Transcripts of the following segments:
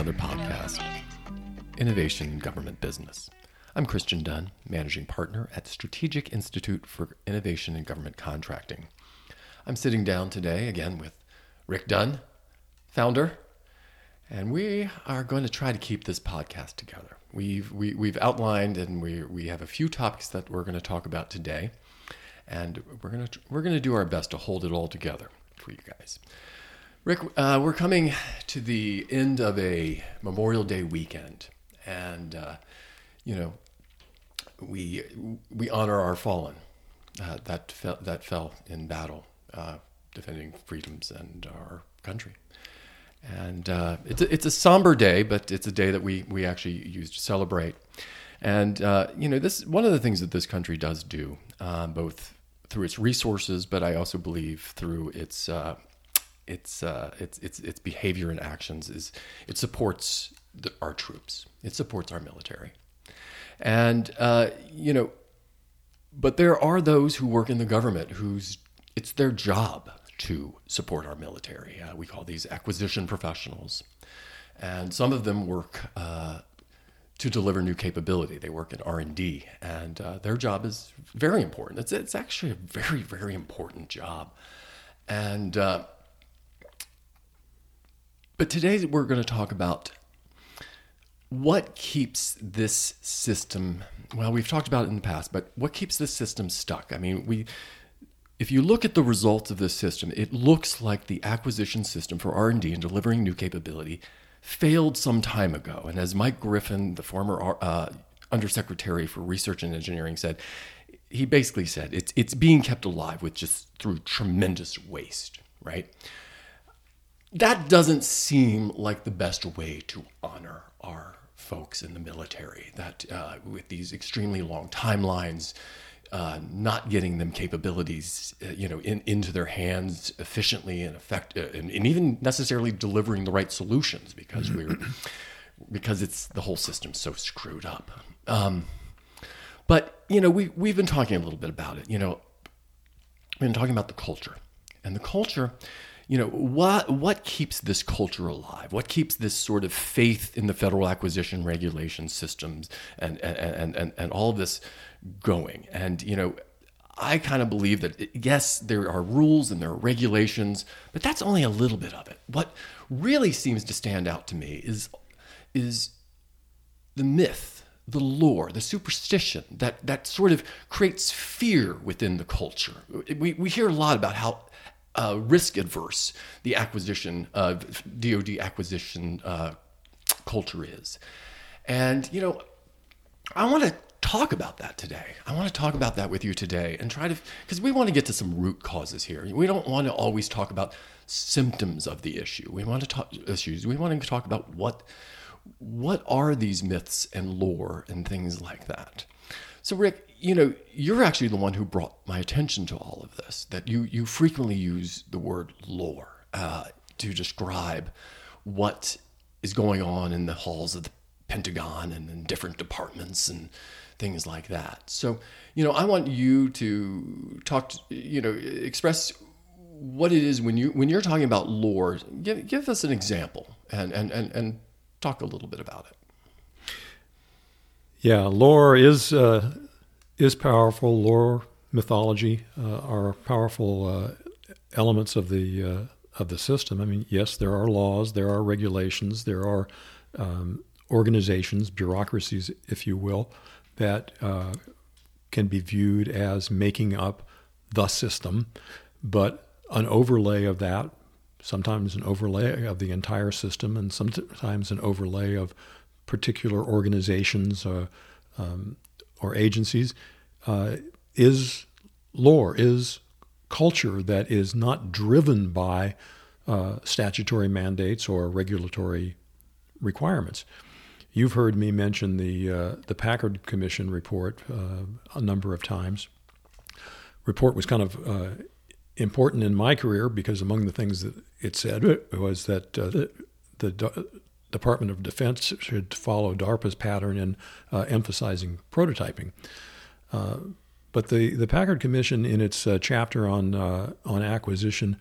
another podcast Innovation in Government Business. I'm Christian Dunn, Managing Partner at Strategic Institute for Innovation in Government Contracting. I'm sitting down today again with Rick Dunn, founder, and we are going to try to keep this podcast together. We've, we, have we have outlined and we, we have a few topics that we're going to talk about today, and we're going to, we're going to do our best to hold it all together for you guys. Rick, uh, we're coming to the end of a Memorial Day weekend, and uh, you know, we we honor our fallen uh, that fell, that fell in battle, uh, defending freedoms and our country. And uh, it's a, it's a somber day, but it's a day that we we actually use to celebrate. And uh, you know, this one of the things that this country does do, both through its resources, but I also believe through its its uh, its its its behavior and actions is it supports the, our troops. It supports our military, and uh, you know, but there are those who work in the government whose it's their job to support our military. Uh, we call these acquisition professionals, and some of them work. Uh, to deliver new capability, they work in R and D, and uh, their job is very important. It's it's actually a very very important job, and uh, but today we're going to talk about what keeps this system well we've talked about it in the past but what keeps this system stuck? I mean we if you look at the results of this system it looks like the acquisition system for r&d and delivering new capability failed some time ago. And as mike griffin the former uh, undersecretary for research and engineering said he basically said it's, it's being kept alive with just through tremendous waste right that doesn't seem like the best way to honor our folks in the military. That uh, with these extremely long timelines, uh, not getting them capabilities, uh, you know, in, into their hands efficiently and effect, uh, and, and, even necessarily delivering the right solutions because we're because it's the whole system's so screwed up. Um, but you know, we we've been talking a little bit about it. You know, we've been talking about the culture, and the culture you know what what keeps this culture alive what keeps this sort of faith in the federal acquisition regulation systems and and and, and all of this going and you know I kind of believe that yes, there are rules and there are regulations, but that's only a little bit of it. What really seems to stand out to me is is the myth, the lore, the superstition that that sort of creates fear within the culture. We we hear a lot about how uh, risk adverse the acquisition of DoD acquisition uh, culture is. And, you know, I want to talk about that today. I want to talk about that with you today and try to, because we want to get to some root causes here. We don't want to always talk about symptoms of the issue. We want to talk issues. We want to talk about what what are these myths and lore and things like that. So, Rick, you know, you're actually the one who brought my attention to all of this. That you you frequently use the word lore uh, to describe what is going on in the halls of the Pentagon and in different departments and things like that. So, you know, I want you to talk, to, you know, express what it is when you when you're talking about lore. Give give us an example and and and, and talk a little bit about it. Yeah, lore is uh, is powerful. Lore, mythology uh, are powerful uh, elements of the uh, of the system. I mean, yes, there are laws, there are regulations, there are um, organizations, bureaucracies, if you will, that uh, can be viewed as making up the system, but an overlay of that, sometimes an overlay of the entire system, and sometimes an overlay of particular organizations uh, um, or agencies uh, is lore, is culture that is not driven by uh, statutory mandates or regulatory requirements. You've heard me mention the uh, the Packard Commission report uh, a number of times. Report was kind of important in my career because among the things that it said was that the, the Department of Defense should follow DARPA's pattern in uh, emphasizing prototyping. Uh, but the, the Packard Commission, in its uh, chapter on uh, on acquisition,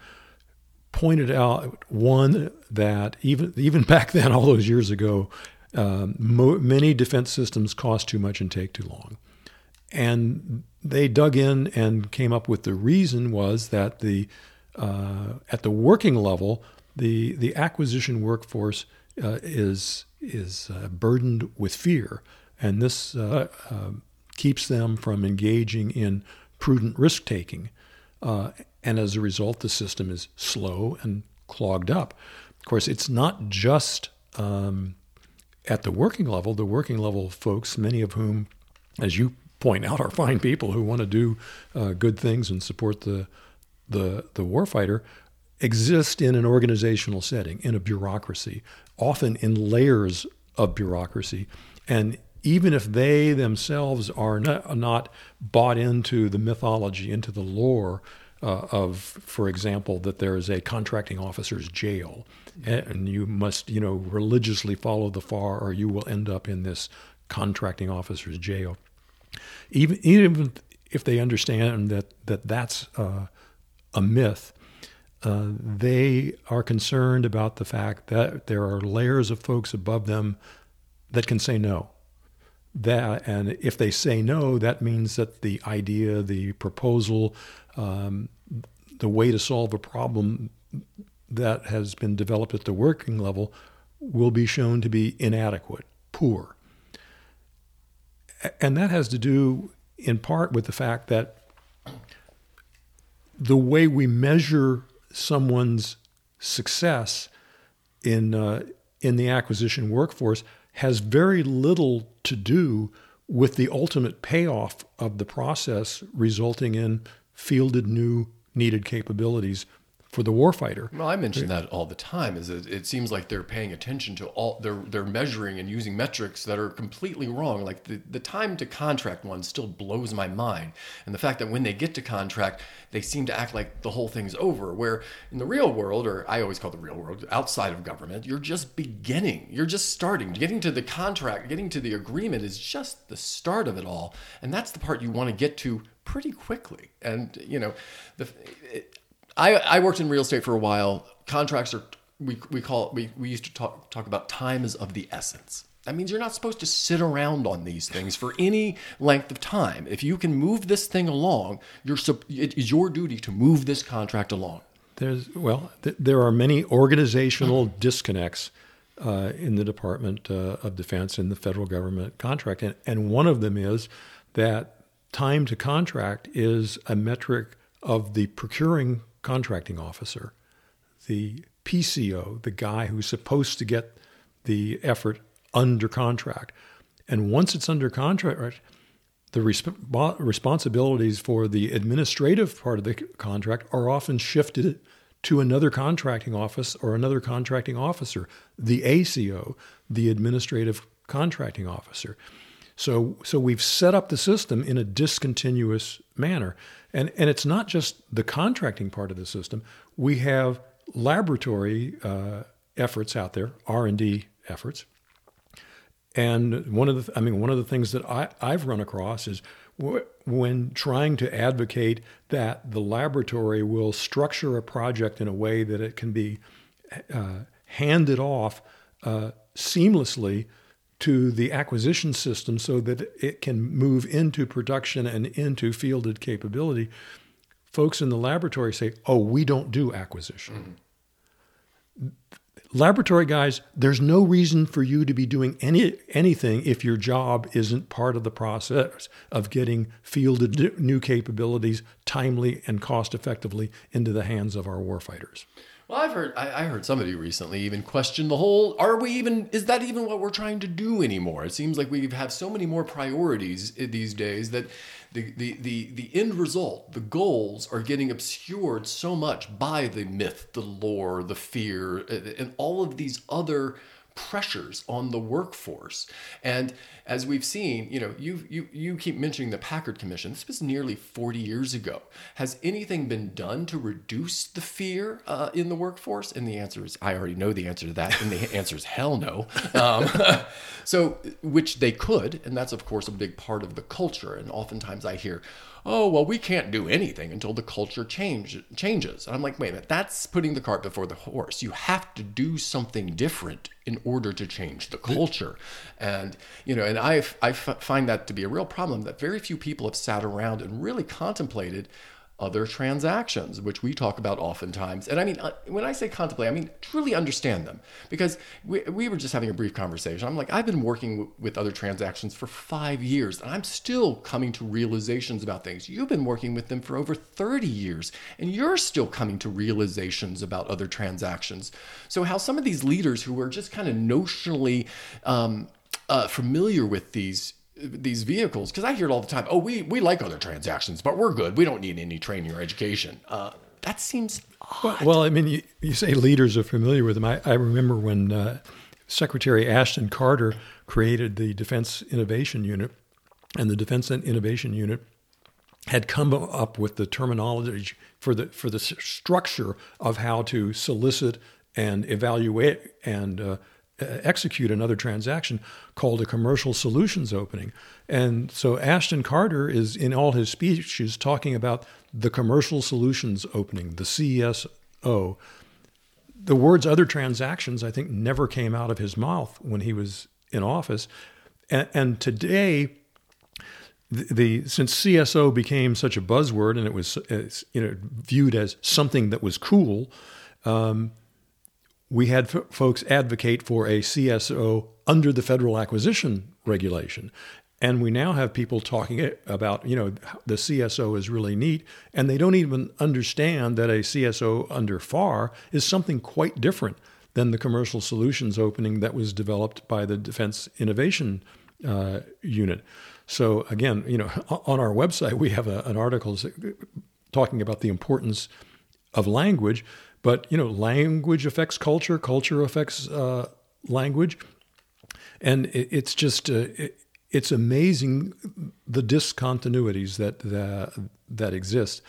pointed out one that even even back then, all those years ago, um, mo- many defense systems cost too much and take too long, and they dug in and came up with the reason was that the uh, at the working level, the the acquisition workforce uh, is is uh, burdened with fear, and this uh, um, keeps them from engaging in prudent risk taking. Uh, and as a result, the system is slow and clogged up. Of course, it's not just um, at the working level. The working level folks, many of whom, as you point out, are fine people who want to do uh, good things and support the the the warfighter, exist in an organizational setting, in a bureaucracy, often in layers of bureaucracy, and even if they themselves are not, not bought into the mythology, into the lore uh, of, for example, that there is a contracting officer's jail, and you must, you know, religiously follow the FAR, or you will end up in this contracting officer's jail. Even even if they understand that that that's uh, a myth, uh, they are concerned about the fact that there are layers of folks above them that can say no. That and if they say no that means that the idea the proposal um, the way to solve a problem that has been developed at the working level will be shown to be inadequate poor. And that has to do in part with the fact that the way we measure someone's success in uh, in the acquisition workforce has very little to do with the ultimate payoff of the process resulting in fielded new needed capabilities for the warfighter. Well, I mention that all the time. Is it, it seems like they're paying attention to all they're they're measuring and using metrics that are completely wrong. Like the, the time to contract one still blows my mind, and the fact that when they get to contract, they seem to act like the whole thing's over. Where in the real world, or I always call the real world, outside of government, you're just beginning. You're just starting. Getting to the contract, getting to the agreement is just the start of it all, and that's the part you want to get to pretty quickly. And you know, the. I, I worked in real estate for a while. Contracts are we, we call it, we, we used to talk talk about time is of the essence. That means you're not supposed to sit around on these things for any length of time. If you can move this thing along, you're it is your duty to move this contract along. There's well, th- there are many organizational disconnects uh, in the Department uh, of Defense and the federal government contract, and, and one of them is that time to contract is a metric of the procuring contracting officer, the PCO, the guy who's supposed to get the effort under contract. And once it's under contract, the resp- responsibilities for the administrative part of the contract are often shifted to another contracting office or another contracting officer, the ACO, the administrative contracting officer. So, so we've set up the system in a discontinuous manner. And, and it's not just the contracting part of the system. We have laboratory uh, efforts out there, R&D efforts. And one of the, I mean, one of the things that I, I've run across is when trying to advocate that the laboratory will structure a project in a way that it can be uh, handed off uh, seamlessly to the acquisition system so that it can move into production and into fielded capability, folks in the laboratory say, oh, we don't do acquisition. Mm-hmm. Laboratory guys, there's no reason for you to be doing any anything if your job isn't part of the process of getting fielded new capabilities timely and cost effectively into the hands of our warfighters. Well, I've heard I, I, heard somebody recently even question the whole. Are we even? Is that even what we're trying to do anymore? It seems like we have so many more priorities eh, these days that the the the the end result, the goals, are getting obscured so much by the myth, the lore, the fear, eh, and all of these other pressures on the workforce. And as we've seen, you know, you you you keep mentioning the Packard Commission. This was nearly 40 years ago. Has anything been done to reduce the fear uh, in the workforce? And the answer is, I already know the answer to that. And the answer is hell no. Um, So, which they could, and that's of course a big part of the culture. And oftentimes I hear, "Oh, well, we can't do anything until the culture change changes." And I'm like, "Wait a minute, that's putting the cart before the horse. You have to do something different in order to change the culture." And you know, and I I find that to be a real problem that very few people have sat around and really contemplated other transactions, which we talk about oftentimes. And I mean, uh, when I say contemplate, I mean truly understand them. Because we, we were just having a brief conversation. I'm like, I've been working w- with other transactions for five years, and I'm still coming to realizations about things. You've been working with them for over 30 years, and you're still coming to realizations about other transactions. So, how some of these leaders who are just kind of notionally um, uh, familiar with these these vehicles because I hear it all the time. Oh, we we like other transactions, but we're good. We don't need any training or education. Uh, that seems well, well, I mean, you, you, say leaders are familiar with them. I, I remember when uh, Secretary Ashton Carter created the Defense Innovation Unit, and the Defense Innovation Unit had come up with the terminology for the for the structure of how to solicit and evaluate and uh, execute another transaction called a commercial solutions opening. And so Ashton Carter is in all his speeches talking about the commercial solutions opening, the CSO. The words other transactions, I think, never came out of his mouth when he was in office. And, and today, the, the, since CSO became such a buzzword and it was you know viewed as something that was cool, um, we had f- folks advocate for a CSO under the federal acquisition regulation. And we now have people talking about, you know, the CSO is really neat, and they don't even understand that a CSO under FAR is something quite different than the commercial solutions opening that was developed by the Defense Innovation uh, Unit. So again, you know, on our website we have a, an article talking about the importance of language, but you know, language affects culture, culture affects uh, language, and it, it's just uh, it, it's amazing the discontinuities that that, that exist.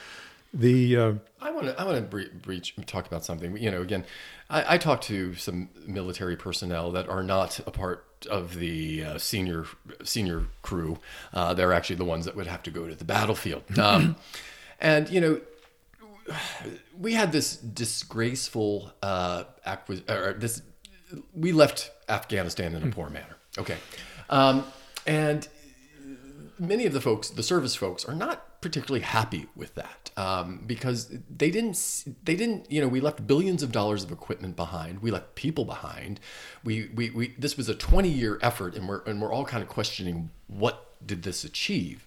The uh, I want to I want to bre- breach talk about something. You know, again, I, I talk to some military personnel that are not a part of the uh, senior senior crew. Uh, they're actually the ones that would have to go to the battlefield. Um, and you know, we had this disgraceful uh, acquis- or this. We left Afghanistan in a poor manner. Okay, um, and many of the folks, the service folks, are not particularly happy with that um, because they didn't. They didn't. You know, we left billions of dollars of equipment behind. We left people behind. We we, we this was a twenty year effort, and we're and we're all kind of questioning what did this achieve,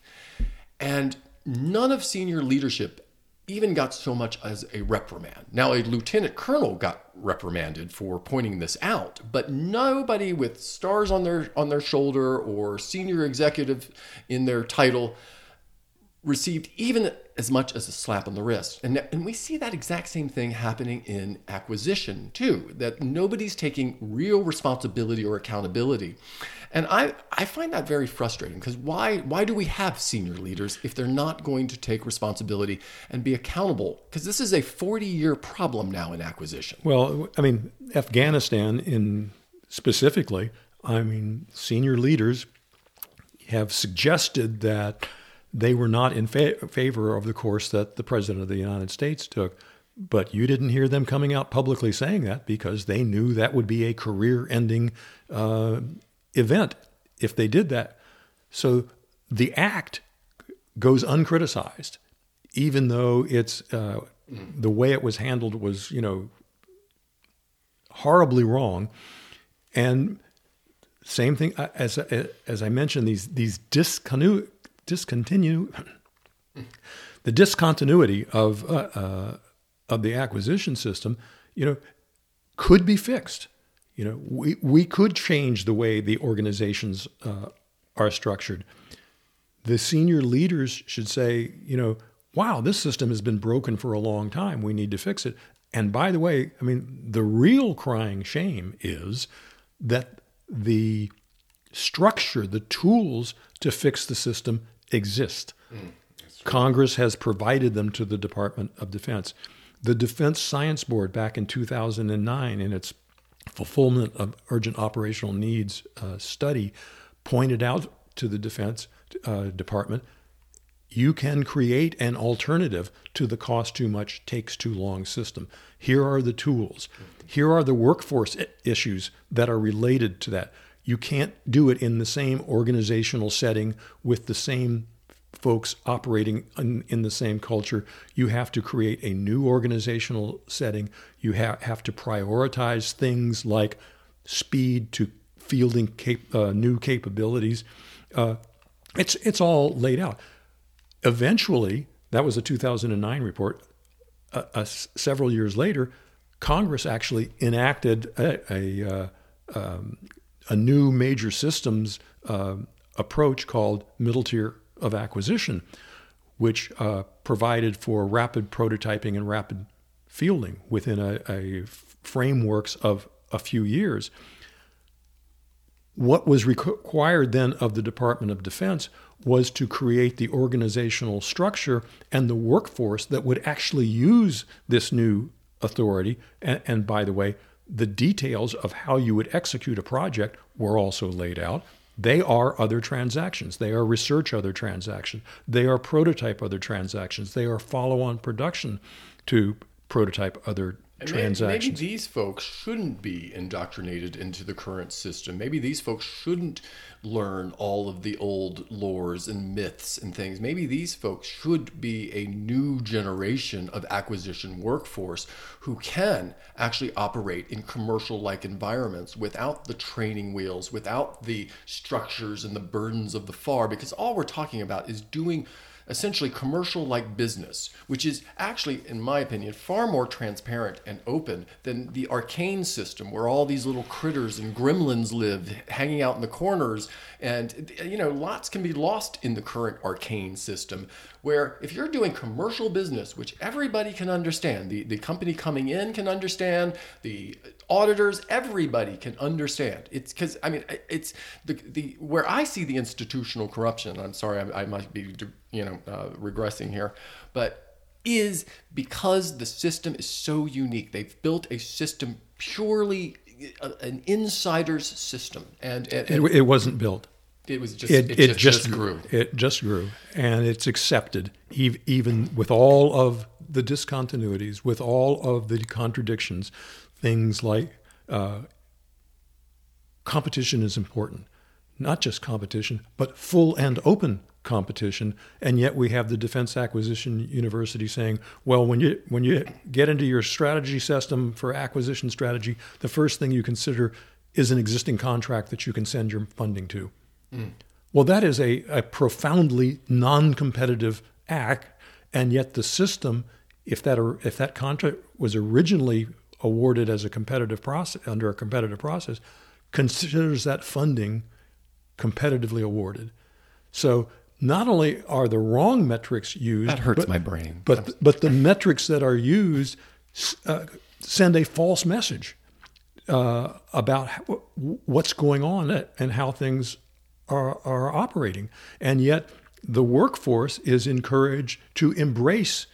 and none of senior leadership even got so much as a reprimand. Now, a lieutenant colonel got reprimanded for pointing this out, but nobody with stars on their on their shoulder or senior executive in their title received even as much as a slap on the wrist. And, and we see that exact same thing happening in acquisition too, that nobody's taking real responsibility or accountability. And I, I find that very frustrating because why, why do we have senior leaders if they're not going to take responsibility and be accountable? Because this is a 40 year problem now in acquisition. Well, I mean, Afghanistan in specifically, I mean, senior leaders have suggested that they were not in fa- favor of the course that the President of the United States took. But you didn't hear them coming out publicly saying that because they knew that would be a career ending uh, event if they did that. So the act goes uncriticized, even though it's uh, the way it was handled was, you know, horribly wrong. And same thing as as I mentioned these these discontinu- discontinue the discontinuity of uh, uh, of the acquisition system, you know, could be fixed. You know, we we could change the way the organizations uh, are structured. The senior leaders should say, you know, wow, this system has been broken for a long time. We need to fix it. And by the way, I mean, the real crying shame is that the structure, the tools to fix the system exist. Mm, Congress has provided them to the Department of Defense. The Defense Science Board, back in 2009, in its fulfillment of urgent operational needs uh, study pointed out to the Defense uh, Department you can create an alternative to the cost too much, takes too long system. Here are the tools. Here are the workforce issues that are related to that. You can't do it in the same organizational setting with the same folks operating in, in, the same culture. You have to create a new organizational setting. You ha- have to prioritize things like speed to fielding cap- uh, new capabilities. Uh, it's it's all laid out. Eventually, that was a 2009 report. Uh, uh, several years later, Congress actually enacted a, a, uh, um, a new major systems uh, approach called middle tier of acquisition, which uh, provided for rapid prototyping and rapid fielding within a, a frameworks of a few years. What was required then of the Department of Defense was to create the organizational structure and the workforce that would actually use this new authority. And, and, by the way, the details of how you would execute a project were also laid out. They are other transactions. They are research other transactions. They are prototype other transactions. They are follow on production to prototype other transactions. Maybe these folks shouldn't be indoctrinated into the current system. Maybe these folks shouldn't learn all of the old lores and myths and things. Maybe these folks should be a new generation of acquisition workforce who can actually operate in commercial like environments without the training wheels, without the structures and the burdens of the FAR, because all we're talking about is doing essentially commercial like business, which is actually, in my opinion, far more transparent and open than the arcane system where all these little critters and gremlins live hanging out in the corners. And, you know, lots can be lost in the current arcane system where if you're doing commercial business, which everybody can understand, the, the company coming in can understand, the auditors, everybody can understand. It's because, I mean, it's the, the, where I see the institutional corruption, I'm sorry, I, I might be, you know, uh, regressing here, but is because the system is so unique. They've built a system purely uh, an insider's system, and, and, and it, it, wasn't built. It was just it, it, it just, just, grew. It just grew, and it's accepted even with all of the discontinuities, with all of the contradictions. Things like uh, competition is important, not just competition, but full and open competition. And yet we have the Defense Acquisition University saying, well, when you when you get into your strategy system for acquisition strategy, the first thing you consider is an existing contract that you can send your funding to. Mm. Well, that is a, a profoundly non competitive act. And yet, the system, if that, if that contract was originally awarded as a competitive process, under a competitive process, considers that funding competitively awarded. So, not only are the wrong metrics used, that hurts but, my brain. But but the metrics that are used uh, send a false message uh, about how, what's going on and how things are, are operating. And yet, the workforce is encouraged to embrace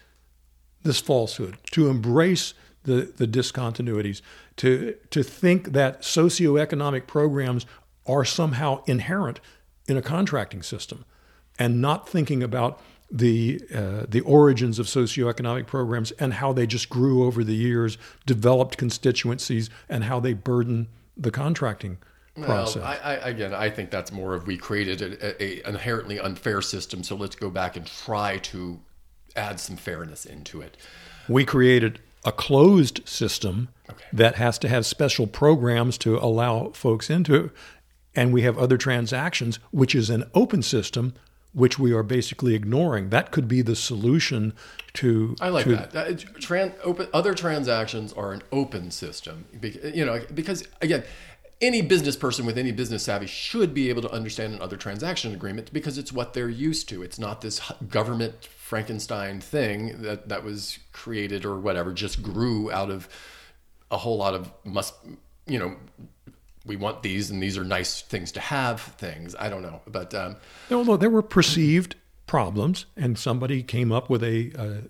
this falsehood, to embrace the, the discontinuities, to, to think that socioeconomic programs are somehow inherent in a contracting system, and not thinking about the uh, the origins of socioeconomic programs and how they just grew over the years, developed constituencies, and how they burden the contracting process. Well, I, I, again, I think that's more of we created a, a, inherently unfair system, so let's go back and try to add some fairness into it. We created a closed system okay. that has to have special programs to allow folks into, it. and we have other transactions, which is an open system. Which we are basically ignoring. That could be the solution to. I like to, that. that open, other transactions are an open system. You know, because again, any business person with any business savvy should be able to understand an other transaction agreement because it's what they're used to. It's not this government Frankenstein thing that, that was created or whatever, just grew out of a whole lot of must, you know, we want these and these are nice things to have things. I don't know. But, um, although there were perceived problems and somebody came up with a,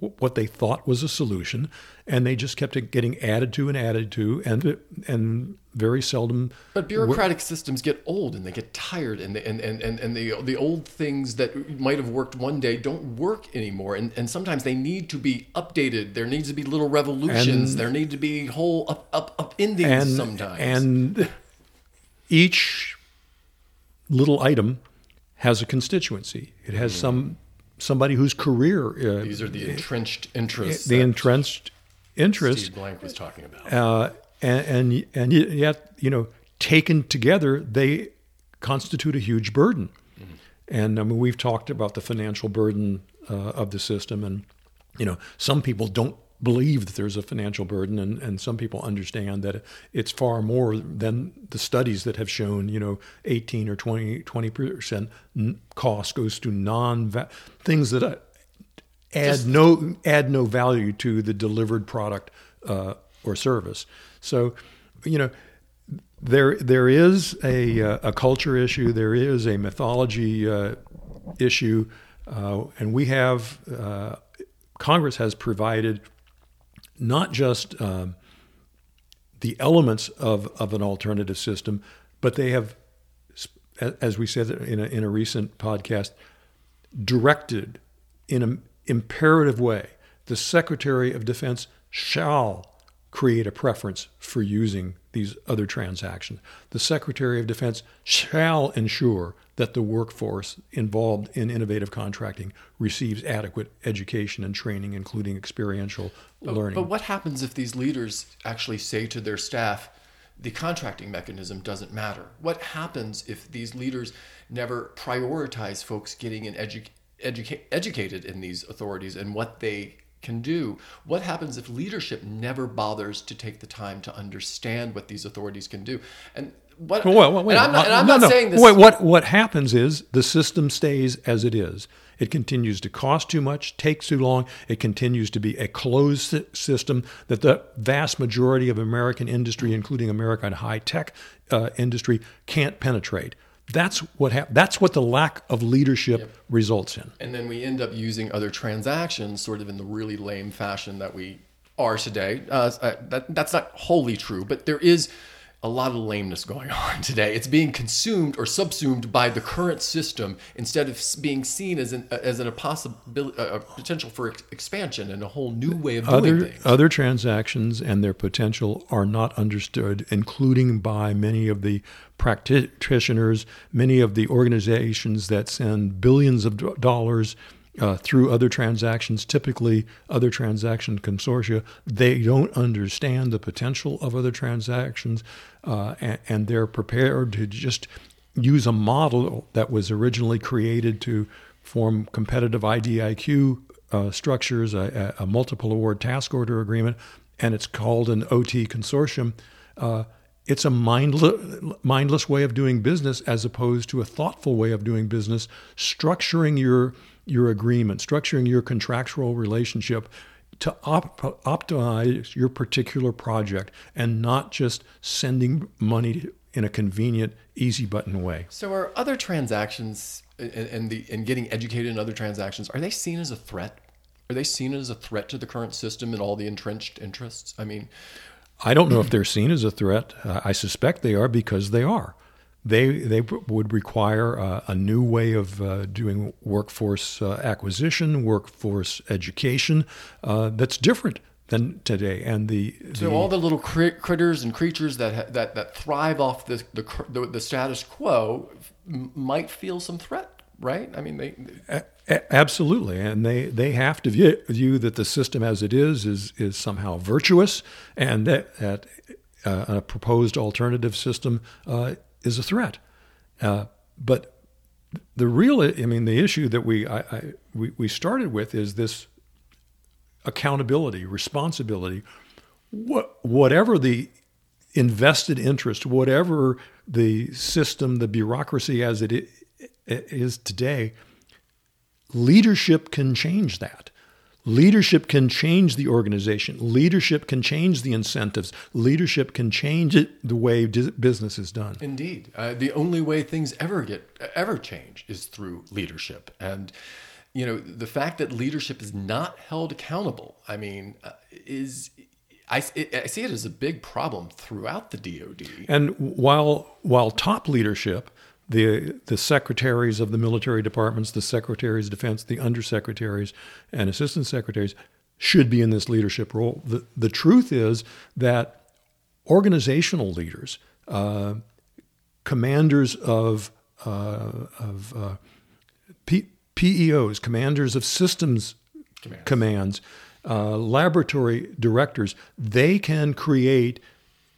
what they thought was a solution, and they just kept it getting added to and added to, and and very seldom. But bureaucratic systems get old and they get tired, and the, and, and, and, and the the old things that might have worked one day don't work anymore, and and sometimes they need to be updated. There needs to be little revolutions. And- there need to be whole up up up endings and sometimes. and each little item has a constituency. It has hmm. some somebody whose career uh, these are the entrenched interests. the entrenched interest, Steve Blank was talking about. uh, and, and and yet you know taken together they constitute a huge burden. And I mean we've talked about the financial burden uh, of the system, and you know some people don't believe that there's a financial burden, and, and some people understand that it's far more than the studies that have shown you know 18 or 20 20 percent cost goes to non things that uh, add no add no value to the delivered product uh, or service. So, you know, there there is a uh, a culture issue. There is a mythology uh, issue, uh, and we have uh, Congress has provided not just um, the elements of of an alternative system, but they have, as we said in a, in a recent podcast, directed in an imperative way. The Secretary of Defense shall create a preference for using these other transactions. The Secretary of Defense shall ensure that the workforce involved in innovative contracting receives adequate education and training, including experiential learning. But what happens if these leaders actually say to their staff, the contracting mechanism doesn't matter? What happens if these leaders never prioritize folks getting an edu- educa- educated in these authorities and what they can do? What happens if leadership never bothers to take the time to understand what these authorities can do? And what? Well, well, wait, and I'm not, and I'm no, not no. saying this. Wait, what what happens is the system stays as it is. It continues to cost too much, takes too long. It continues to be a closed system that the vast majority of American industry, including American high tech uh, industry, can't penetrate. That's what hap- That's what the lack of leadership results in. and then we end up using other transactions sort of in the really lame fashion that we are today. Uh, uh, that, that's not wholly true, but there is a lot of lameness going on today. It's being consumed or subsumed by the current system instead of being seen as an uh, as an, a possibility, uh, a potential for expansion and a whole new way of doing Other things. other transactions and their potential are not understood, including by many of the practitioners, many of the organizations that send billions of dollars uh, through other transactions, typically other transaction consortia. They don't understand the potential of other transactions, uh, and, and they're prepared to just use a model that was originally created to form competitive IDIQ uh, structures, a, a multiple award task order agreement, and it's called an OT consortium. Uh, it's a mindless, mindless way of doing business as opposed to a thoughtful way of doing business, structuring your your agreement, structuring your contractual relationship to op- optimize your particular project and not just sending money in a convenient, easy button way. So are other transactions and, and the and getting educated in other transactions are they seen as a threat? Are they seen as a threat to the current system and all the entrenched interests? I mean, I don't know if they're seen as a threat. Uh, I suspect they are because they are. They they would require uh, a new way of uh, doing workforce uh, acquisition, workforce education uh, that's different than today. And the, so the- all the little crit- critters and creatures that ha- that that thrive off the the the, the status quo m- might feel some threat, right? I mean, they A- a- Absolutely, and they, they have to view, view that the system as it is is is somehow virtuous, and that, that uh, a proposed alternative system uh, is a threat. Uh, but the real, I mean, the issue that we I, I, we, we started with is this accountability, responsibility. What, whatever the invested interest, whatever the system, the bureaucracy as it is today, leadership can change that. Leadership can change the organization. Leadership can change the incentives. Leadership can change it, the way business is done. Indeed, uh, the only way things ever get ever change is through leadership, and you know, the fact that leadership is not held accountable, I mean, uh, is I, I see it as a big problem throughout the DoD. And while while top leadership, the the secretaries of the military departments, the secretaries of defense, the undersecretaries, and assistant secretaries should be in this leadership role. The the truth is that organizational leaders, uh, commanders of uh, of uh, P- PEOs, commanders of systems commands, commands uh, laboratory directors, they can create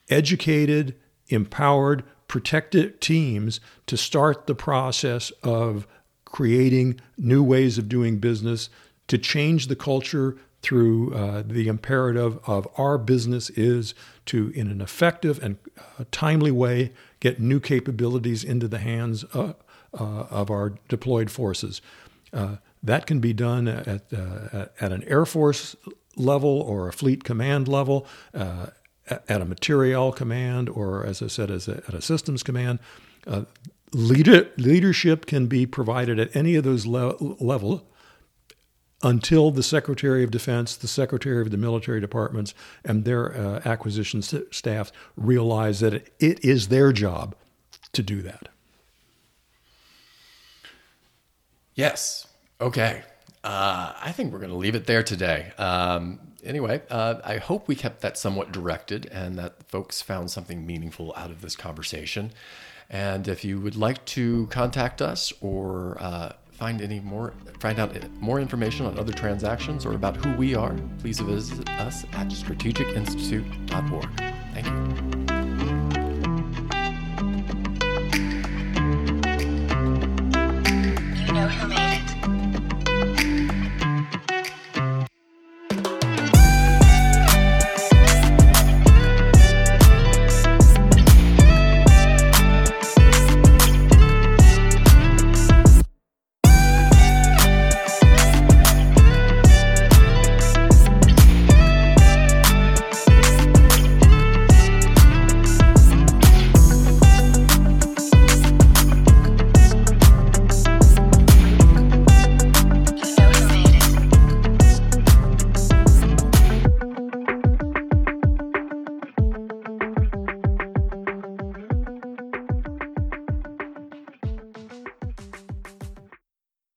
educated, empowered, protected teams to start the process of creating new ways of doing business, to change the culture through uh, the imperative of our business is to, in an effective and uh, timely way, get new capabilities into the hands uh, uh of our deployed forces. Uh, that can be done at, uh, at an Air Force level or a fleet command level, at a material command, or as I said, as a, at a systems command. Uh, leader, leadership can be provided at any of those le- level until the Secretary of Defense, the Secretary of the military departments, and their uh, acquisition st- staff realize that it, it is their job to do that. Yes. Okay. Uh, I think we're going to leave it there today. Um, anyway, uh, I hope we kept that somewhat directed and that folks found something meaningful out of this conversation. And if you would like to contact us or uh, find any more, find out more information on other transactions or about who we are, please visit us at strategicinstitute.org. Thank you.